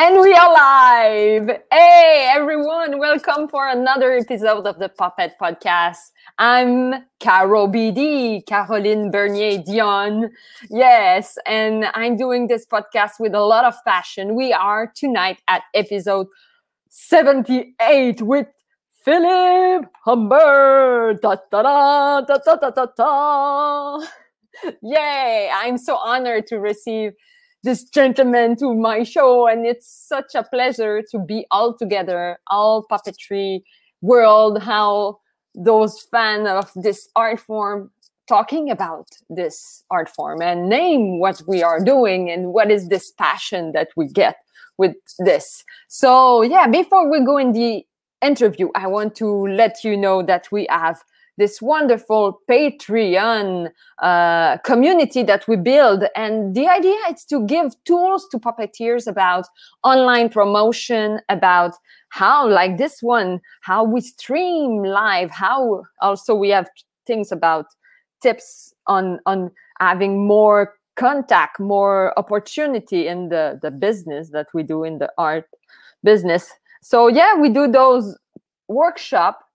And we are live. Hey, everyone. Welcome for another episode of the Puppet Podcast. I'm Caro BD, Caroline Bernier Dion. Yes, and I'm doing this podcast with a lot of passion. We are tonight at episode 78 with Philip Huber. Da, da, da, da, da, da, da, da. Yay! I'm so honored to receive this gentleman to my show and it's such a pleasure to be all together all puppetry world how those fans of this art form talking about this art form and name what we are doing and what is this passion that we get with this. So yeah before we go in the interview i want to let you know that we have this wonderful Patreon uh, community that we build. And the idea is to give tools to puppeteers about online promotion, about how, like this one, how we stream live, how also we have things about tips on on having more contact, more opportunity in the the business that we do in the art business. So yeah, we do those workshop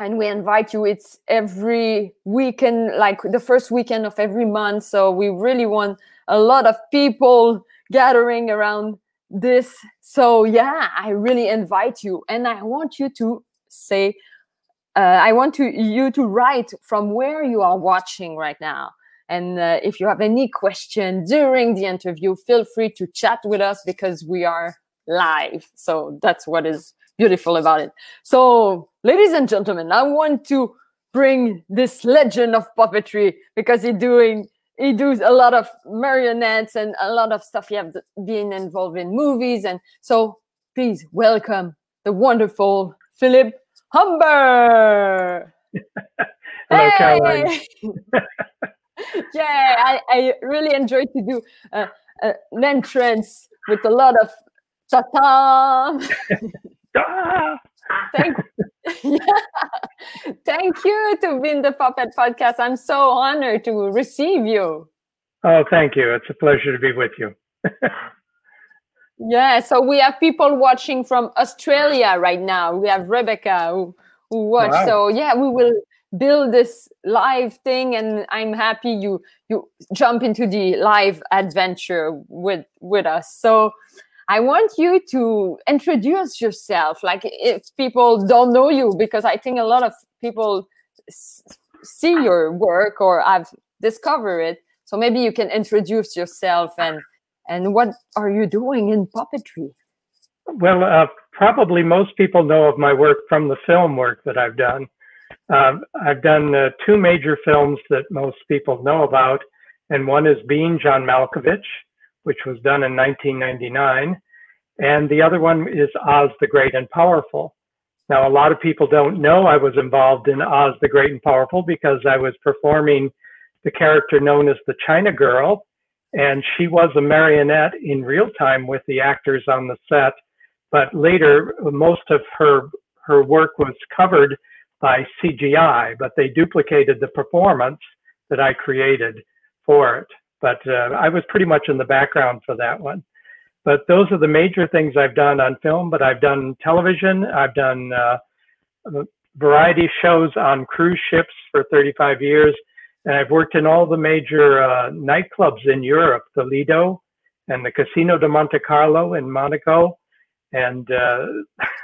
and we invite you it's every weekend like the first weekend of every month. So we really want a lot of people gathering around this. So yeah i really invite you. And i want you to say uh, i want to you to write from where you are watching right now. And uh, if you have any question during the interview feel free to chat with us because we are live. So that's what is beautiful about it. So, ladies and gentlemen, I want to bring this legend of puppetry because he doing he does a lot of marionettes and a lot of stuff. He have been involved in movies, and so please welcome the wonderful Philip Huber. Hello, Caroline. yeah, I, I really enjoy to do uh, uh, an entrance with a lot of ta-ta. Thank, yeah. Thank you to be in the Puppet Podcast. I'm so honored to receive you. Oh, thank you. It's a pleasure to be with you. yeah, so we have people watching from Australia right now. We have Rebecca who, who watch. Wow. So yeah, we will build this live thing and I'm happy you you jump into the live adventure with with us. So I want you to introduce yourself, like if people don't know you, because I think a lot of people see your work or I've discovered it. So maybe you can introduce yourself and and what are you doing in puppetry? Well, uh, probably most people know of my work from the film work that I've done. Uh, I've done uh, two major films that most people know about, and one is Being John Malkovich, which was done in 1999. And the other one is Oz the Great and Powerful. Now, a lot of people don't know I was involved in Oz the Great and Powerful because I was performing the character known as the China Girl. And she was a marionette in real time with the actors on the set. But later, most of her, her work was covered by CGI, but they duplicated the performance that I created for it but uh, I was pretty much in the background for that one. But those are the major things I've done on film. But I've done television. I've done uh, variety shows on cruise ships for 35 years, and I've worked in all the major uh, nightclubs in Europe, the Lido and the Casino de Monte Carlo in Monaco, and uh,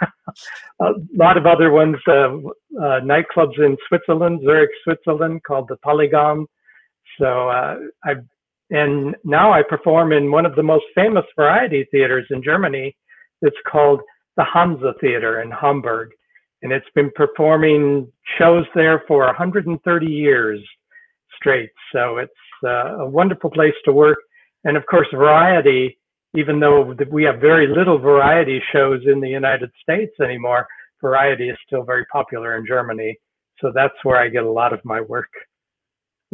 a lot of other ones, uh, uh, nightclubs in Switzerland, Zurich, Switzerland, called the Polygon. So uh, I've and now I perform in one of the most famous variety theaters in Germany. It's called the Hansa Theater in Hamburg. And it's been performing shows there for 130 years straight. So it's uh, a wonderful place to work. And of course, variety, even though we have very little variety shows in the United States anymore, variety is still very popular in Germany. So that's where I get a lot of my work.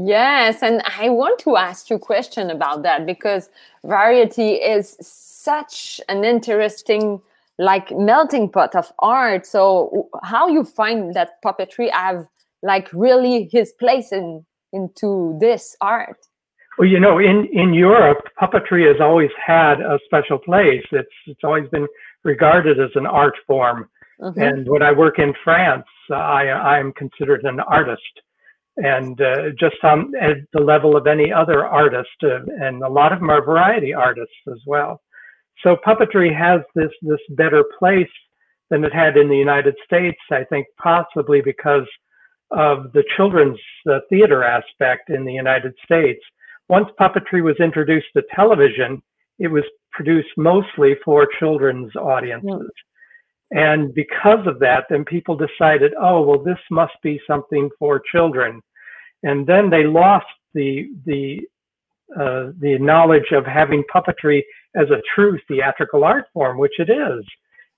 Yes, and I want to ask you a question about that because variety is such an interesting like melting pot of art. So how you find that puppetry have like really his place in into this art? Well, you know, in, in Europe, puppetry has always had a special place. It's it's always been regarded as an art form. Mm-hmm. And when I work in France, I I am considered an artist, and uh, just on at the level of any other artist, uh, and a lot of them are variety artists as well. So puppetry has this this better place than it had in the United States. I think possibly because of the children's uh, theater aspect in the United States. Once puppetry was introduced to television, it was produced mostly for children's audiences. And because of that, then people decided, oh, well, this must be something for children. And then they lost the, the, uh, the knowledge of having puppetry as a true theatrical art form, which it is.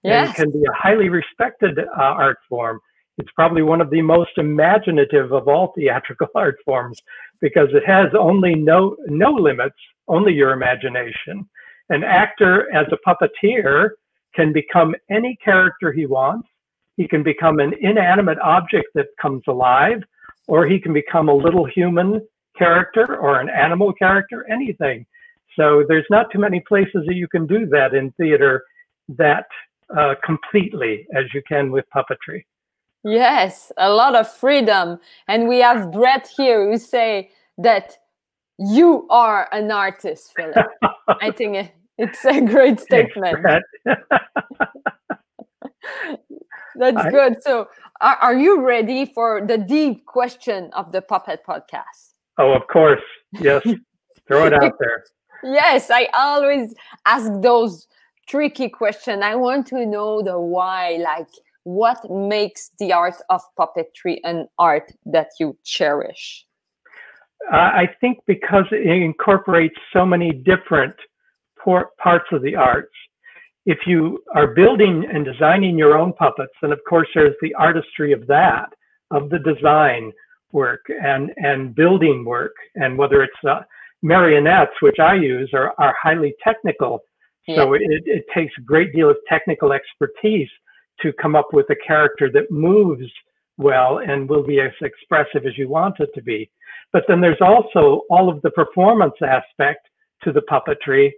Yes. And can be a highly respected uh, art form. It's probably one of the most imaginative of all theatrical art forms because it has only no no limits, only your imagination. An actor as a puppeteer can become any character he wants. He can become an inanimate object that comes alive, or he can become a little human character or an animal character, anything. So there's not too many places that you can do that in theater that uh, completely as you can with puppetry. Yes, a lot of freedom. And we have Brett here who say that you are an artist, Philip. I think it's a great statement. That's I, good. So, are, are you ready for the deep question of the Puppet Podcast? Oh, of course. Yes. Throw it out there. Yes, I always ask those tricky questions. I want to know the why, like what makes the art of puppetry an art that you cherish? Uh, I think because it incorporates so many different parts of the arts. If you are building and designing your own puppets, then of course there's the artistry of that, of the design work and, and building work. And whether it's uh, marionettes, which I use, are, are highly technical. Yeah. So it, it takes a great deal of technical expertise to come up with a character that moves well and will be as expressive as you want it to be. But then there's also all of the performance aspect to the puppetry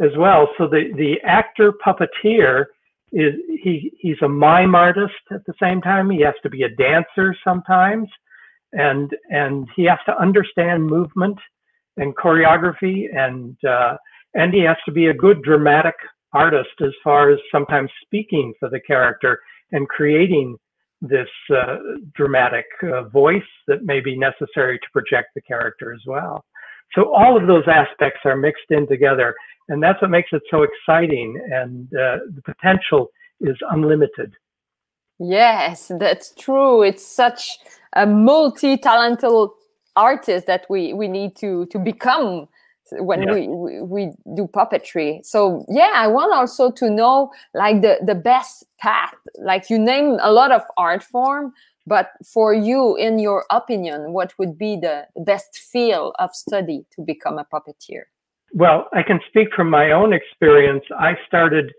as well. So the, the actor puppeteer is he he's a mime artist at the same time. He has to be a dancer sometimes, and and he has to understand movement and choreography, and uh, and he has to be a good dramatic artist as far as sometimes speaking for the character and creating this uh, dramatic uh, voice that may be necessary to project the character as well. So all of those aspects are mixed in together, and that's what makes it so exciting. And uh, the potential is unlimited. Yes, that's true. It's such a multi-talented artist that we we need to to become when yeah. we, we, we do puppetry so yeah i want also to know like the the best path like you name a lot of art form but for you in your opinion what would be the best field of study to become a puppeteer well i can speak from my own experience i started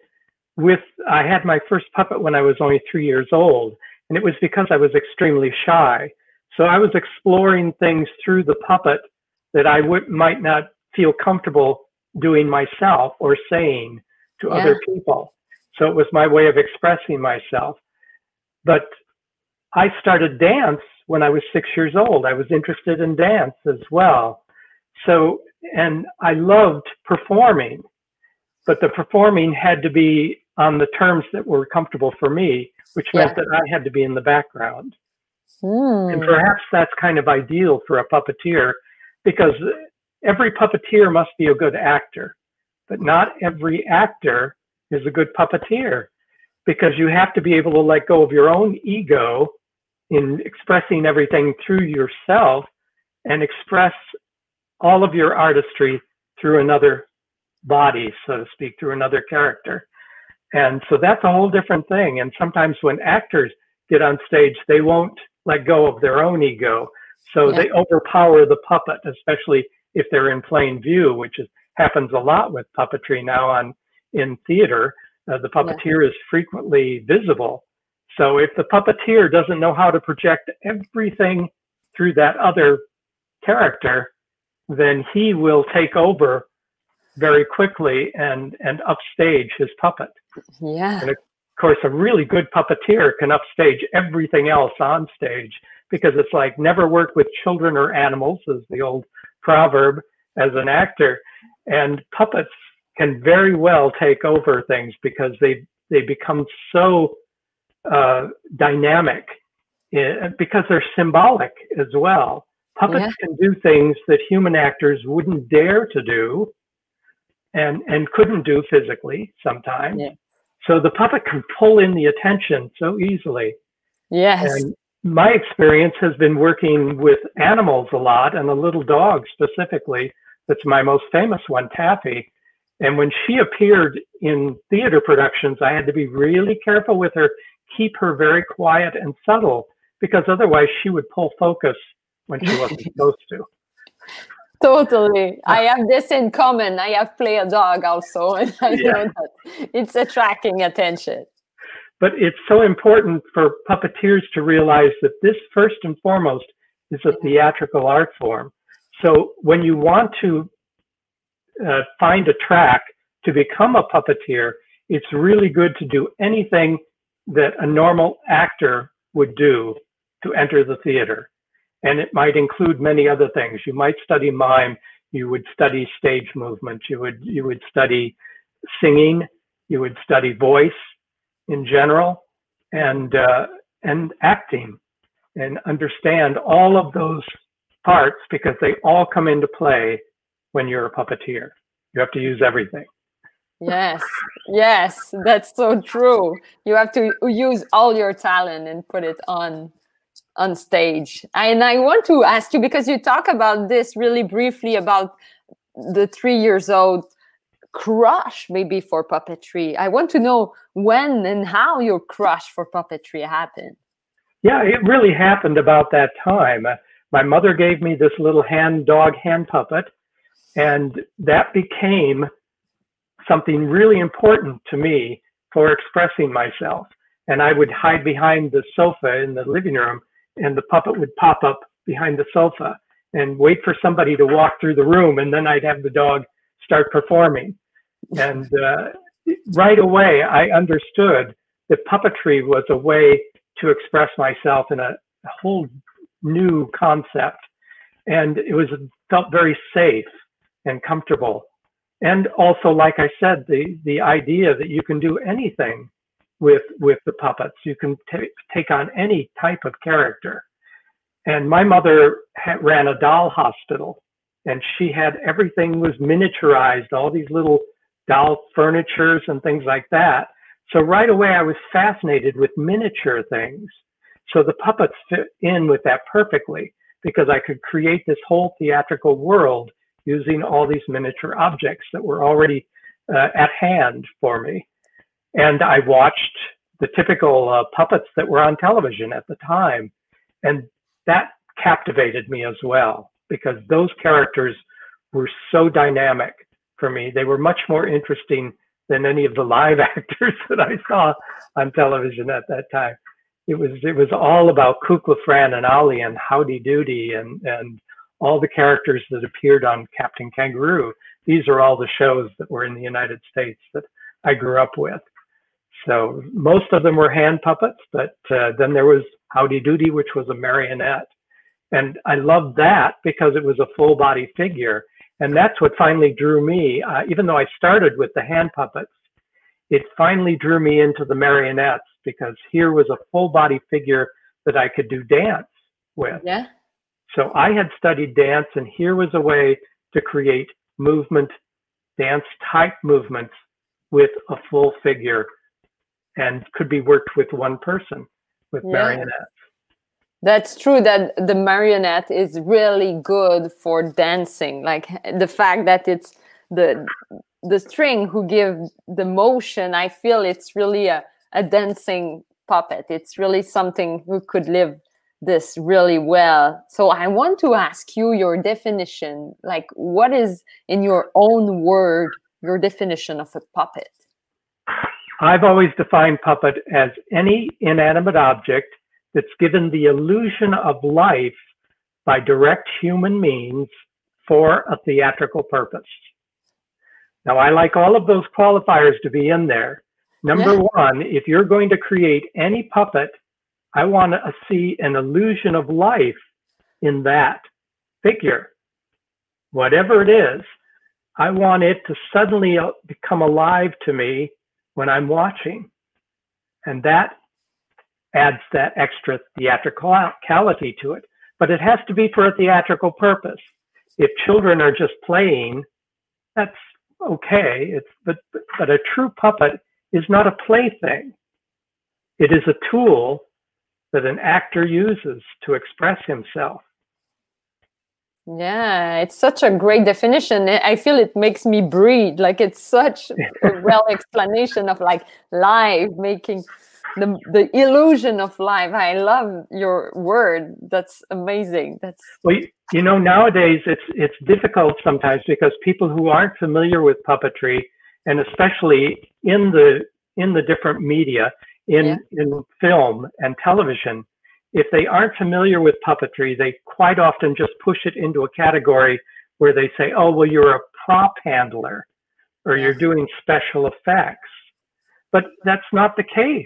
with i had my first puppet when i was only three years old and it was because i was extremely shy so i was exploring things through the puppet that I would might not feel comfortable doing myself or saying to yeah. other people. So it was my way of expressing myself. But I started dance when I was six years old. I was interested in dance as well. So, and I loved performing, but the performing had to be on the terms that were comfortable for me, which meant yeah. that I had to be in the background. Mm. And perhaps that's kind of ideal for a puppeteer because every puppeteer must be a good actor, but not every actor is a good puppeteer because you have to be able to let go of your own ego in expressing everything through yourself and express all of your artistry through another body, so to speak, through another character. And so that's a whole different thing. And sometimes when actors get on stage, they won't let go of their own ego. So yeah. they overpower the puppet, especially if they're in plain view, which is, happens a lot with puppetry now on in theater. Uh, the puppeteer yeah. is frequently visible. So if the puppeteer doesn't know how to project everything through that other character, then he will take over very quickly and and upstage his puppet. Yeah. And of course, a really good puppeteer can upstage everything else on stage because it's like never work with children or animals, is the old proverb as an actor. And puppets can very well take over things because they they become so uh, dynamic eh, because they're symbolic as well. Puppets yeah. can do things that human actors wouldn't dare to do and, and couldn't do physically sometimes. Yeah. So the puppet can pull in the attention so easily. Yes. And my experience has been working with animals a lot and a little dog specifically. That's my most famous one, Taffy. And when she appeared in theater productions, I had to be really careful with her, keep her very quiet and subtle, because otherwise she would pull focus when she wasn't supposed to. Totally. I have this in common. I have play a dog also, and I yeah. know that it's attracting attention. But it's so important for puppeteers to realize that this, first and foremost, is a theatrical art form. So when you want to uh, find a track to become a puppeteer, it's really good to do anything that a normal actor would do to enter the theater. And it might include many other things. You might study mime, you would study stage movement, you would you would study singing, you would study voice in general, and uh, and acting, and understand all of those parts because they all come into play when you're a puppeteer. You have to use everything. Yes, yes, that's so true. You have to use all your talent and put it on on stage. And I want to ask you because you talk about this really briefly about the three years old crush maybe for puppetry. I want to know when and how your crush for puppetry happened. Yeah, it really happened about that time. My mother gave me this little hand dog hand puppet, and that became something really important to me for expressing myself. And I would hide behind the sofa in the living room and the puppet would pop up behind the sofa and wait for somebody to walk through the room, and then I'd have the dog start performing. And uh, right away, I understood that puppetry was a way to express myself in a, whole new concept, and it was felt very safe and comfortable. And also, like I said, the the idea that you can do anything with with the puppets. You can t- take on any type of character. And my mother ran a doll hospital, and she had everything was miniaturized, all these little doll furnitures and things like that. So right away, I was fascinated with miniature things. So the puppets fit in with that perfectly because I could create this whole theatrical world using all these miniature objects that were already uh, at hand for me and I watched the typical uh, puppets that were on television at the time, and that captivated me as well because those characters were so dynamic for me. They were much more interesting than any of the live actors that I saw on television at that time. It was it was all about Kukla Fran and Ollie and Howdy Doody and and all the characters that appeared on Captain Kangaroo. These are all the shows that were in the United States that I grew up with. So most of them were hand puppets, but uh, then there was Howdy Doody, which was a marionette. And I loved that because it was a full body figure. And that's what finally drew me, uh, even though I started with the hand puppets, it finally drew me into the marionettes because here was a full body figure that I could do dance with. Yeah. So I had studied dance, and here was a way to create movement, dance type movements with a full figure and could be worked with one person with yeah. marionettes. That's true that the marionette is really good for dancing. Like the fact that it's the the string who give the motion, I feel it's really a, a dancing puppet. It's really something who could live this really well. So I want to ask you your definition. Like what is in your own word your definition of a puppet? I've always defined puppet as any inanimate object that's given the illusion of life by direct human means for a theatrical purpose. Now, I like all of those qualifiers to be in there. Number yeah. one, if you're going to create any puppet, I want to see an illusion of life in that figure. Whatever it is, I want it to suddenly become alive to me when I'm watching. And that adds that extra theatricality to it. But it has to be for a theatrical purpose. If children are just playing, that's okay. It's but but a true puppet is not a plaything. It is a tool that an actor uses to express himself. Yeah, it's such a great definition. I feel it makes me breathe. Like it's such a well explanation of like life making the the illusion of life. I love your word. That's amazing. That's well, you know, nowadays it's it's difficult sometimes because people who aren't familiar with puppetry, and especially in the in the different media, in yeah. in film and television, if they aren't familiar with puppetry, they quite often just push it into a category where they say, "Oh, well, you're a prop handler, or you're doing special effects," but that's not the case.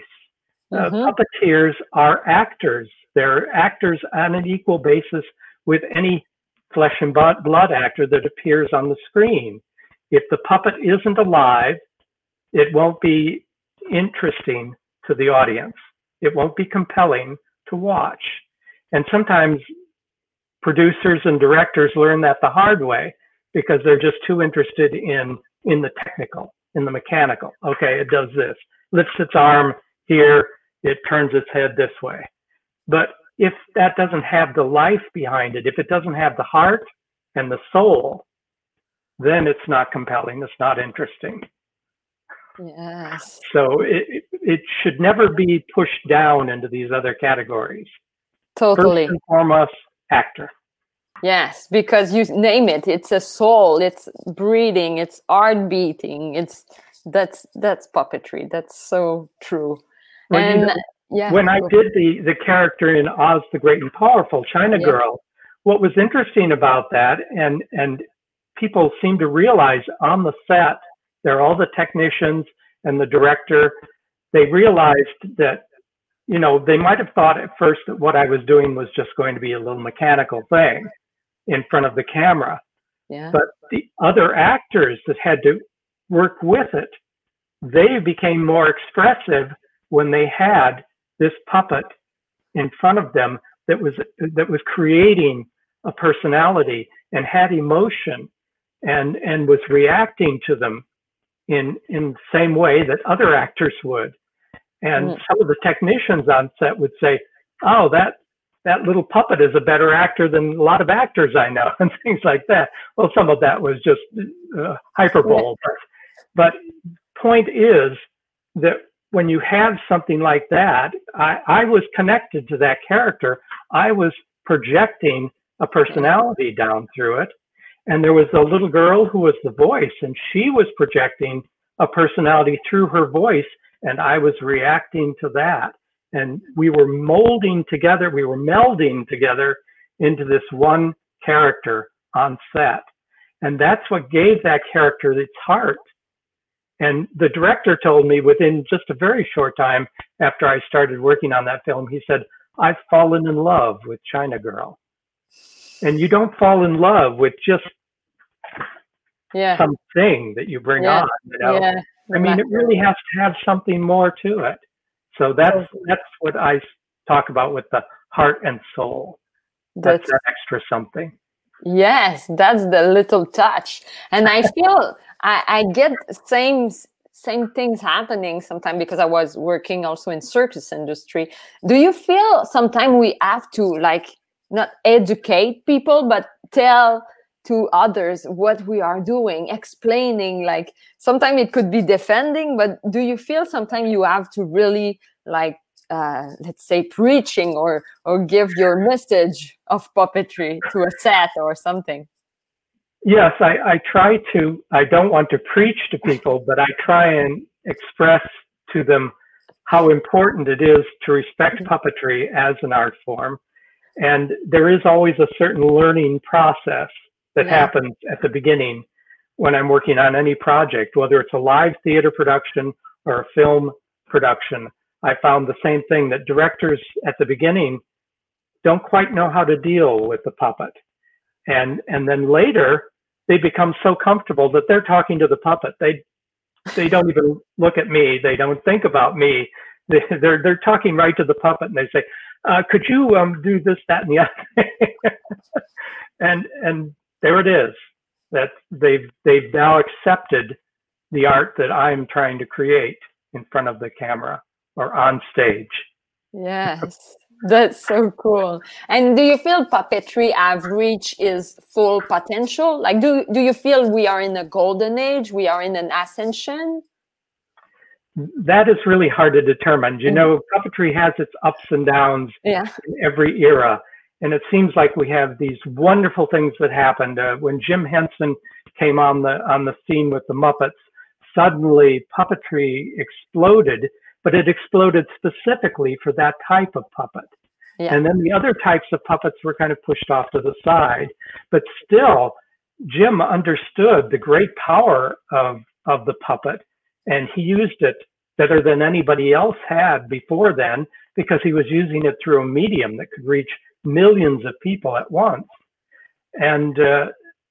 Uh, mm-hmm. Uh, puppeteers are actors. They're actors on an equal basis with any flesh and blood actor that appears on the screen. If the puppet isn't alive, it won't be interesting to the audience. It won't be compelling to watch. And sometimes producers and directors learn that the hard way because they're just too interested in in the technical, in the mechanical. Okay, it does this, lifts its arm here, it turns its head this way. But if that doesn't have the life behind it, if it doesn't have the heart and the soul, then it's not compelling, it's not interesting. Yes. So it, it should never be pushed down into these other categories. Totally. First and foremost, actor. Yes, because you name it, it's a soul, it's breathing, it's heart beating, it's that's that's puppetry. That's so true. Well, and you know, yeah, when I did the the character in Oz the Great and Powerful, China yeah. Girl, what was interesting about that, and and people seem to realize on the set, there are all the technicians and the director, they realized that you know they might have thought at first that what I was doing was just going to be a little mechanical thing in front of the camera. Yeah. But the other actors that had to work with it, they became more expressive when they had this puppet in front of them that was that was creating a personality and had emotion and and was reacting to them in in the same way that other actors would and mm. some of the technicians on set would say oh that that little puppet is a better actor than a lot of actors i know and things like that well some of that was just uh, hyperbole but, but point is that when you have something like that, I, I was connected to that character. I was projecting a personality down through it. And there was a little girl who was the voice, and she was projecting a personality through her voice, and I was reacting to that. And we were molding together, we were melding together into this one character on set. And that's what gave that character its heart and the director told me within just a very short time after I started working on that film, he said, I've fallen in love with China Girl. And you don't fall in love with just yeah. something that you bring yeah. on. You know? Yeah. I mean, it really has to have something more to it. So that's oh. that's what I talk about with the heart and soul. That's, that's that extra something. Yes, that's the little touch. And I feel I, I get same same things happening sometimes because I was working also in circus industry. Do you feel sometimes we have to like not educate people but tell to others what we are doing, explaining like sometimes it could be defending, but do you feel sometimes you have to really like uh, let's say preaching or or give your message of puppetry to a set or something? Yes, I, I try to. I don't want to preach to people, but I try and express to them how important it is to respect mm-hmm. puppetry as an art form. And there is always a certain learning process that Yeah. happens at the beginning when I'm working on any project, whether it's a live theater production or a film production. I found the same thing that directors at the beginning don't quite know how to deal with the puppet. And and then later they become so comfortable that they're talking to the puppet. They they don't even look at me. They don't think about me. They, they're they're talking right to the puppet, and they say, uh, "Could you um, do this, that, and the other?" and and there it is. That they've they've now accepted the art that I'm trying to create in front of the camera or on stage. Yes, that's so cool. And do you feel puppetry have reached its full potential? Like, do do you feel we are in a golden age? We are in an ascension? That is really hard to determine. You Mhm. know, puppetry has its ups and downs Yeah, in every era. And it seems like we have these wonderful things that happened uh, when Jim Henson came on the on the scene with the Muppets. Suddenly, puppetry exploded, but it exploded specifically for that type of puppet. Yeah. And then the other types of puppets were kind of pushed off to the side. But still, Jim understood the great power of of the puppet, and he used it better than anybody else had before then because he was using it through a medium that could reach millions of people at once. And uh,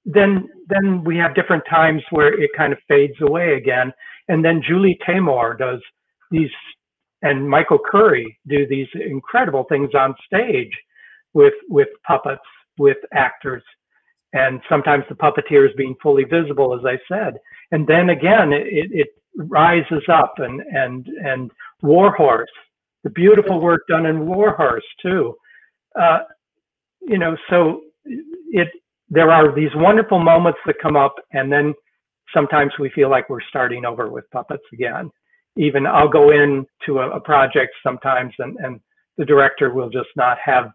then then we have different times where it kind of fades away again. And then Julie Taymor does these, and Michael Curry do these incredible things on stage with with puppets, with actors, and sometimes the puppeteers being fully visible, as I said. And then again, it, it rises up, and and and Warhorse, the beautiful work done in Warhorse too. Uh, you know, so it there are these wonderful moments that come up, and then sometimes we feel like we're starting over with puppets again. Even I'll go into a, a project sometimes, and and the director will just not have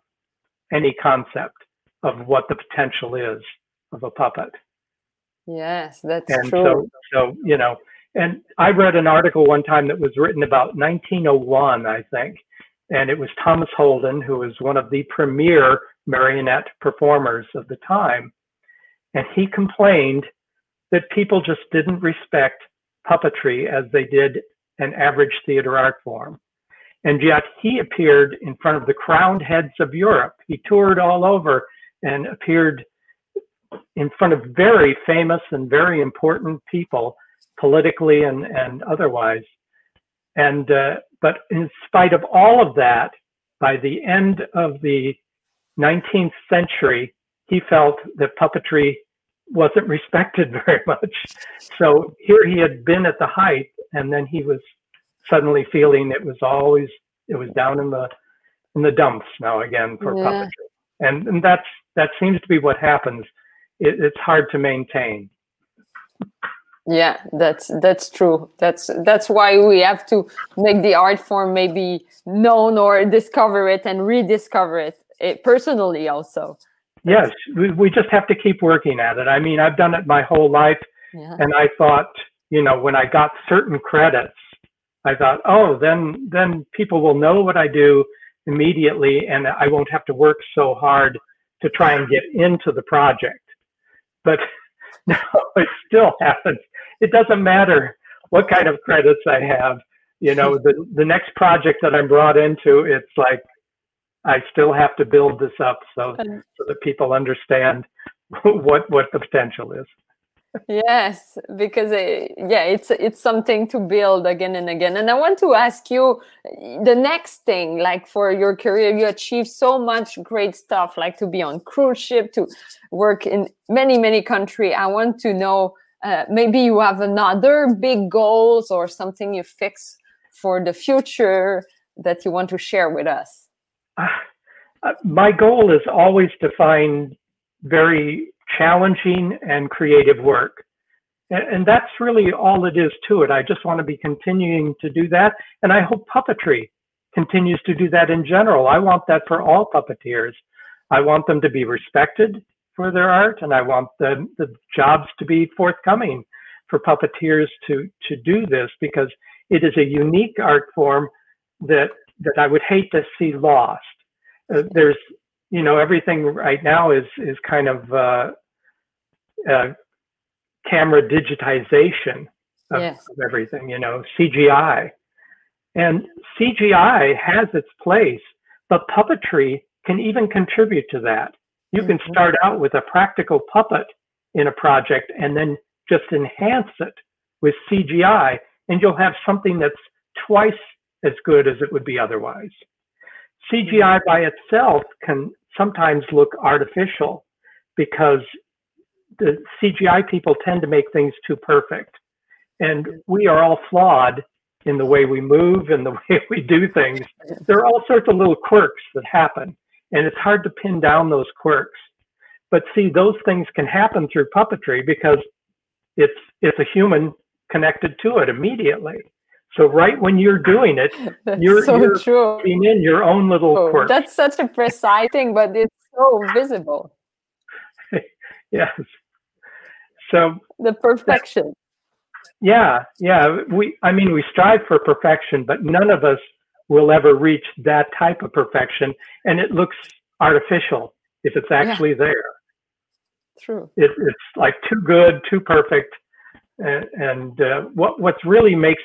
any concept of what the potential is of a puppet. yes, that's And true. so, so you know, and I read an article one time that was written about 1901, I think, and it was Thomas Holden, who was one of the premier marionette performers of the time, and he complained that people just didn't respect puppetry as they did an average theater art form. And yet he appeared in front of the crowned heads of Europe. He toured all over and appeared in front of very famous and very important people politically and, and otherwise. And uh, but in spite of all of that, by the end of the 19th century, he felt that puppetry wasn't respected very much. So here he had been at the height, and then he was suddenly feeling it was always it was down in the in the dumps now again for Yeah. puppetry, and and that's that seems to be what happens. It, it's hard to maintain. Yeah, that's that's true. That's that's why we have to make the art form maybe known or discover it and rediscover it, it personally also. Yes, we, we just have to keep working at it. I mean, I've done it my whole life, Yeah. and I thought, you know, when I got certain credits, I thought, oh, then then people will know what I do immediately, and I won't have to work so hard to try and get into the project. But no, it still happens. It doesn't matter what kind of credits I have. You know, the the next project that I'm brought into, it's like I still have to build this up so so that people understand what what the potential is. Yes, because uh, yeah, it's it's something to build again and again. And I want to ask you the next thing, like for your career, you achieved so much great stuff, like to be on cruise ship, to work in many many country. I want to know uh, maybe you have another big goals or something you fix for the future that you want to share with us. Uh, my goal is always to find very challenging and creative work. And that's really all it is to it. I just want to be continuing to do that. And I hope puppetry continues to do that in general. I want that for all puppeteers. I want them to be respected for their art, and I want the, the jobs to be forthcoming for puppeteers to, to do this because it is a unique art form that, that I would hate to see lost. Uh, there's, you know, everything right now is, is kind of, uh, uh, camera digitization of, Yes. of everything, you know, CGI. And CGI has its place, but puppetry can even contribute to that. You can Mhm. start out with a practical puppet in a project and then just enhance it with CGI, and you'll have something that's twice as good as it would be otherwise. CGI by itself can sometimes look artificial because the CGI people tend to make things too perfect. And we are all flawed in the way we move and the way we do things. There are all sorts of little quirks that happen, and it's hard to pin down those quirks. But see, those things can happen through puppetry because it's it's a human connected to it immediately. So right when you're doing it, That's You're- so you're- true. putting in your own little Oh, quirk. that's such a precise thing, but it's so visible. Yes. So The perfection. yeah, yeah. We I mean we strive for perfection, but none of us will ever reach that type of perfection. And it looks artificial if it's actually there. True. It, it's like too good, too perfect. And, and uh, what what's really makes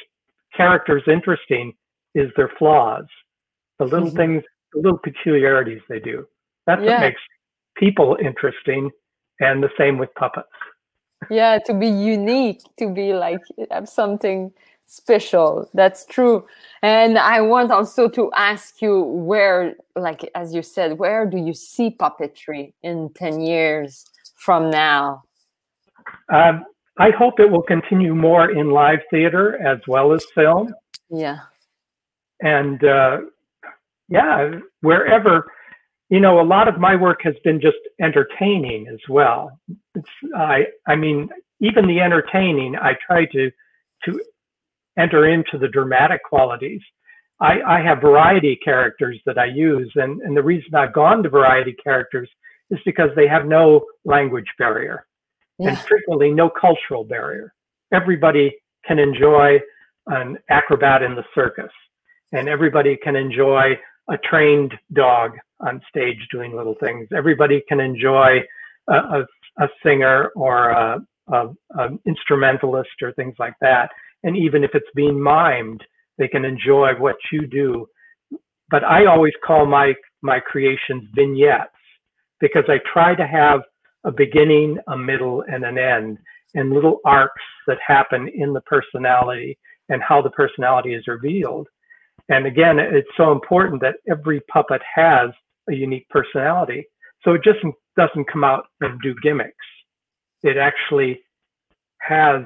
characters interesting is their flaws, the little Mhm. things, the little peculiarities they do. That's Yeah. what makes people interesting, and the same with puppets. Yeah, to be unique, to be like have something special. That's true. And I want also to ask you where, like as you said, where do you see puppetry in 10 years from now? Um, I hope it will continue more in live theater as well as film. Yeah. And uh, yeah, wherever, you know, a lot of my work has been just entertaining as well. It's, I, I mean, even the entertaining, I try to, to enter into the dramatic qualities. I, I have variety characters that I use, and, and the reason I've gone to variety characters is because they have no language barrier and frequently no cultural barrier. Everybody can enjoy an acrobat in the circus, and everybody can enjoy a trained dog on stage doing little things. Everybody can enjoy a, a, a singer or a, a instrumentalist or things like that. And even if it's being mimed, they can enjoy what you do. But I always call my my creations vignettes because I try to have a beginning, a middle, and an end, and little arcs that happen in the personality and how the personality is revealed. And again, it's so important that every puppet has a unique personality. So it just doesn't come out and do gimmicks. It actually has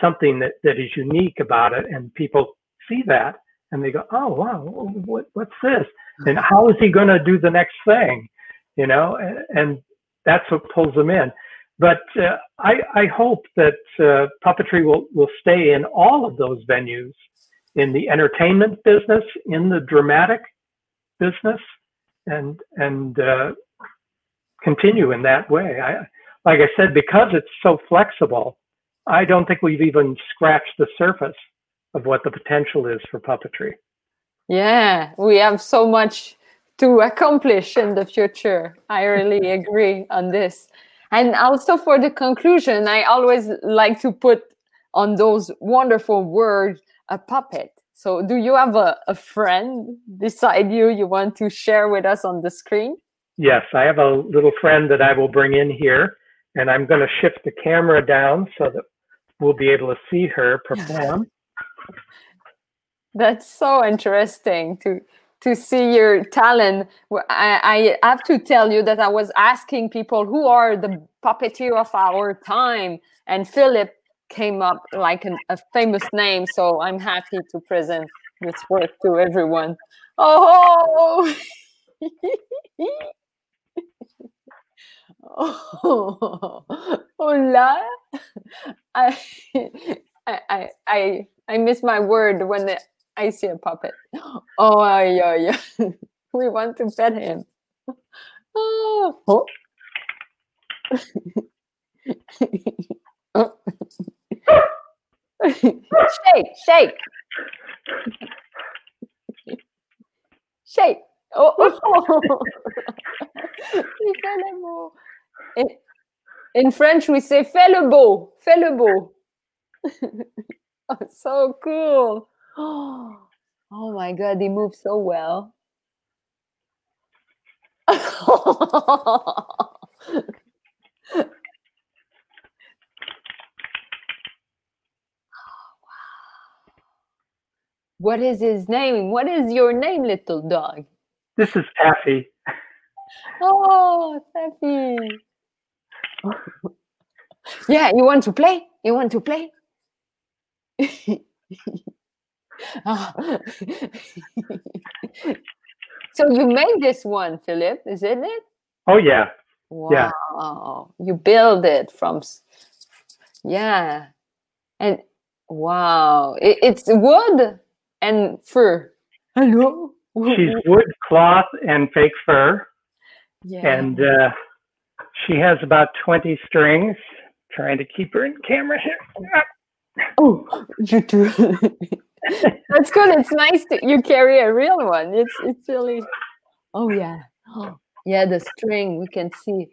something that, that is unique about it, and people see that and they go, "Oh, wow, what, what's this? And how is he going to do the next thing?" You know, and, and that's what pulls them in. But uh, I, I hope that uh, puppetry will, will stay in all of those venues, in the entertainment business, in the dramatic business, and and uh, continue in that way. I, like I said, because it's so flexible, I don't think we've even scratched the surface of what the potential is for puppetry. Yeah, we have so much to accomplish in the future. I really agree on this. And also for the conclusion, I always like to put on those wonderful words a puppet. So, do you have a, a friend beside you you want to share with us on the screen? Yes, I have a little friend that I will bring in here, and I'm going to shift the camera down so that we'll be able to see her perform. That's so interesting to to see your talent. I, I have to tell you that I was asking people who are the puppeteer of our time, and Philip came up like an, a famous name. So I'm happy to present this work to everyone. Oh, oh, hola! I, I, I, I, miss my word when I see a puppet. Oh, yeah, yeah. we want to pet him. Oh. oh. shake, shake. Shake. Oh, oh. Il fait l'amour. Et, In French, we say fais le beau, fais le beau. oh, so cool. Oh my God, they move so well. What is his name? What is your name, little dog? This is Taffy. Oh, Taffy. Yeah, you want to play? You want to play? so you made this one, Philip, isn't it? Oh yeah. Wow. Yeah. You build it from yeah. And wow. It, it's wood and fur. Hello. She's wood, cloth, and fake fur. Yeah. And uh, she has about 20 strings. Trying to keep her in camera here. Oh, you do. That's good. It's nice that you carry a real one. It's it's really. Oh yeah. Oh, yeah, the string we can see.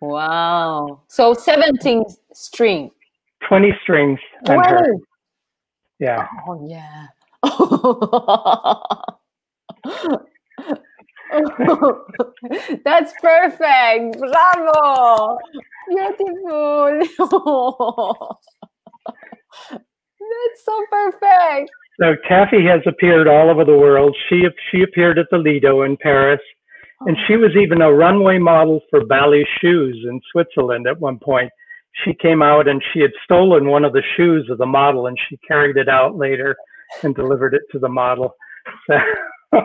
Wow. So 17 string. 20 strings. 20. Yeah. Oh yeah. Oh, That's perfect. Bravo. Beautiful. That's so perfect. So Taffy has appeared all over the world. She she appeared at the Lido in Paris, and she was even a runway model for Bally shoes in Switzerland at one point. She came out and she had stolen one of the shoes of the model, and she carried it out later and delivered it to the model. So,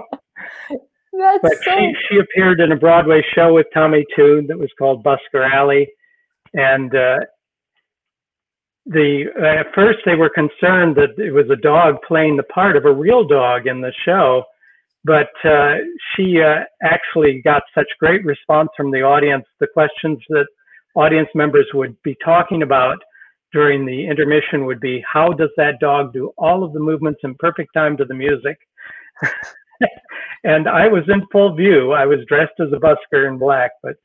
That's but so she she appeared in a Broadway show with Tommy Tune that was called Busker Alley, and uh, the uh, at first they were concerned that it was a dog playing the part of a real dog in the show, but uh, she uh, actually got such great response from the audience. The questions that audience members would be talking about during the intermission would be, "How does that dog do all of the movements in perfect time to the music?" and I was in full view. I was dressed as a busker in black, but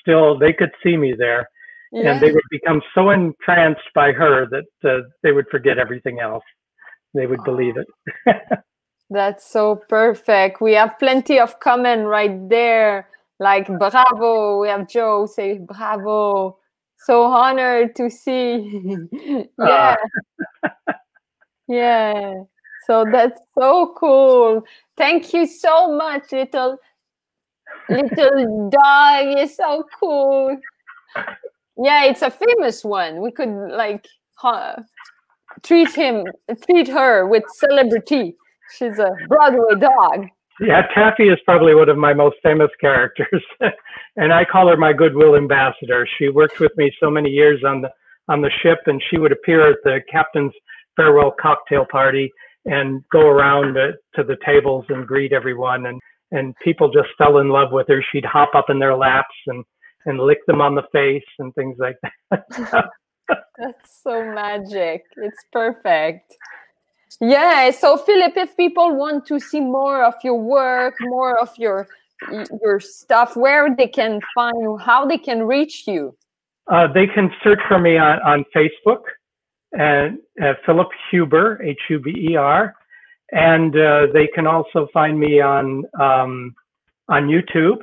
still they could see me there yeah. and they would become so entranced by her that uh, they would forget everything else. They would believe it. That's so perfect. We have plenty of comment right there, like bravo. We have Joe say bravo. So honored to see. yeah. yeah. So that's so cool. Thank you so much, little little dog. You're so cool. Yeah, it's a famous one. We could like treat him, treat her with celebrity. She's a Broadway dog. yeah, Taffy is probably one of my most famous characters, and I call her my goodwill ambassador. She worked with me so many years on the on the ship, and she would appear at the captain's farewell cocktail party and go around to, to the tables and greet everyone, and and people just fell in love with her. She'd hop up in their laps and and lick them on the face and things like that. That's so magic. It's perfect. Yeah. So Philip, if people want to see more of your work, more of your your stuff, where they can find you, how they can reach you. Uh, they can search for me on, on Facebook and uh, Philip Huber, H U B E R, and uh, they can also find me on um, on YouTube.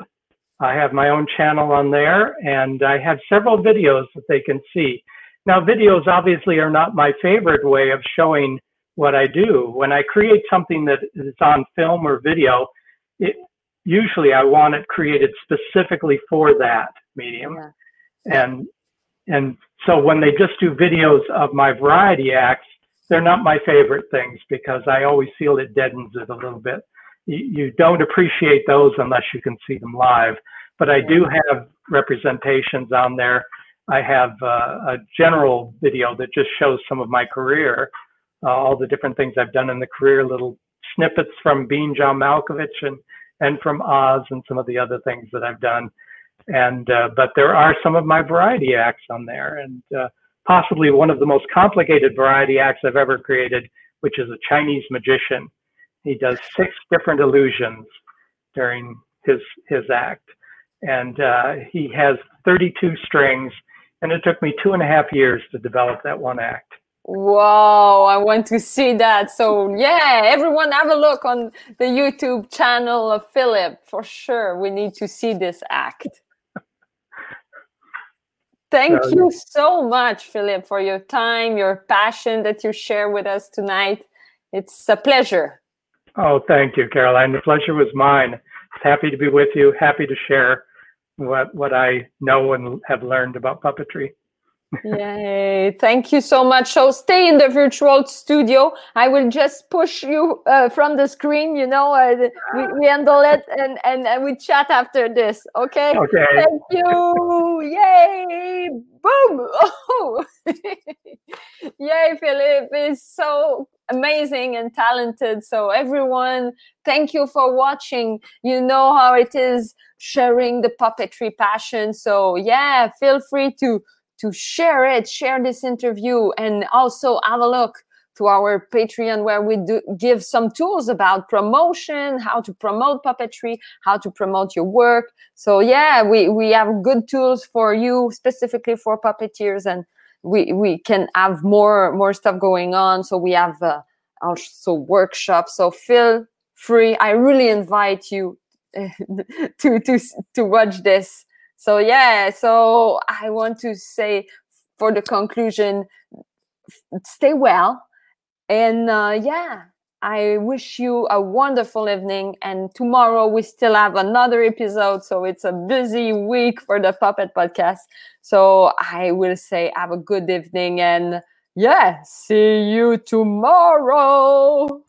I have my own channel on there, and I have several videos that they can see. Now, videos obviously are not my favorite way of showing what I do. When I create something that is on film or video, it, usually I want it created specifically for that medium. Yeah. And and so when they just do videos of my variety acts, they're not my favorite things because I always feel it deadens it a little bit. You, you don't appreciate those unless you can see them live. But I do have representations on there. I have uh, a general video that just shows some of my career, uh, all the different things I've done in the career, little snippets from being John Malkovich and and from Oz and some of the other things that I've done. And uh, but there are some of my variety acts on there, and uh, possibly one of the most complicated variety acts I've ever created, which is a Chinese magician. He does six different illusions during his his act, and uh, he has 32 strings, and it took me two and a half years to develop that one act. Wow, I want to see that. So, yeah, everyone have a look on the YouTube channel of Philip for sure. We need to see this act. Thank you so much, Philip, for your time, your passion that you share with us tonight. It's a pleasure. Oh, thank you, Caroline. The pleasure was mine. Happy to be with you. Happy to share what what I know and have learned about puppetry. Yay. Thank you so much. So stay in the virtual studio. I will just push you uh, from the screen, you know, uh, we, we handle it and, and, and we chat after this. Okay. Okay. Thank you. Yay. Boom. Oh. Yay, Philip is so amazing and talented. So everyone, thank you for watching. You know how it is sharing the puppetry passion. So yeah, feel free to to share it, share this interview, and also have a look to our Patreon where we do give some tools about promotion, how to promote puppetry, how to promote your work. So yeah, we we have good tools for you specifically for puppeteers, and we we can have more more stuff going on. So we have uh, also workshops. So feel free. I really invite you to to to watch this so yeah so i want to say for the conclusion stay well and uh, yeah i wish you a wonderful evening and tomorrow we still have another episode so it's a busy week for the puppet podcast. So i will say have a good evening and yeah see you tomorrow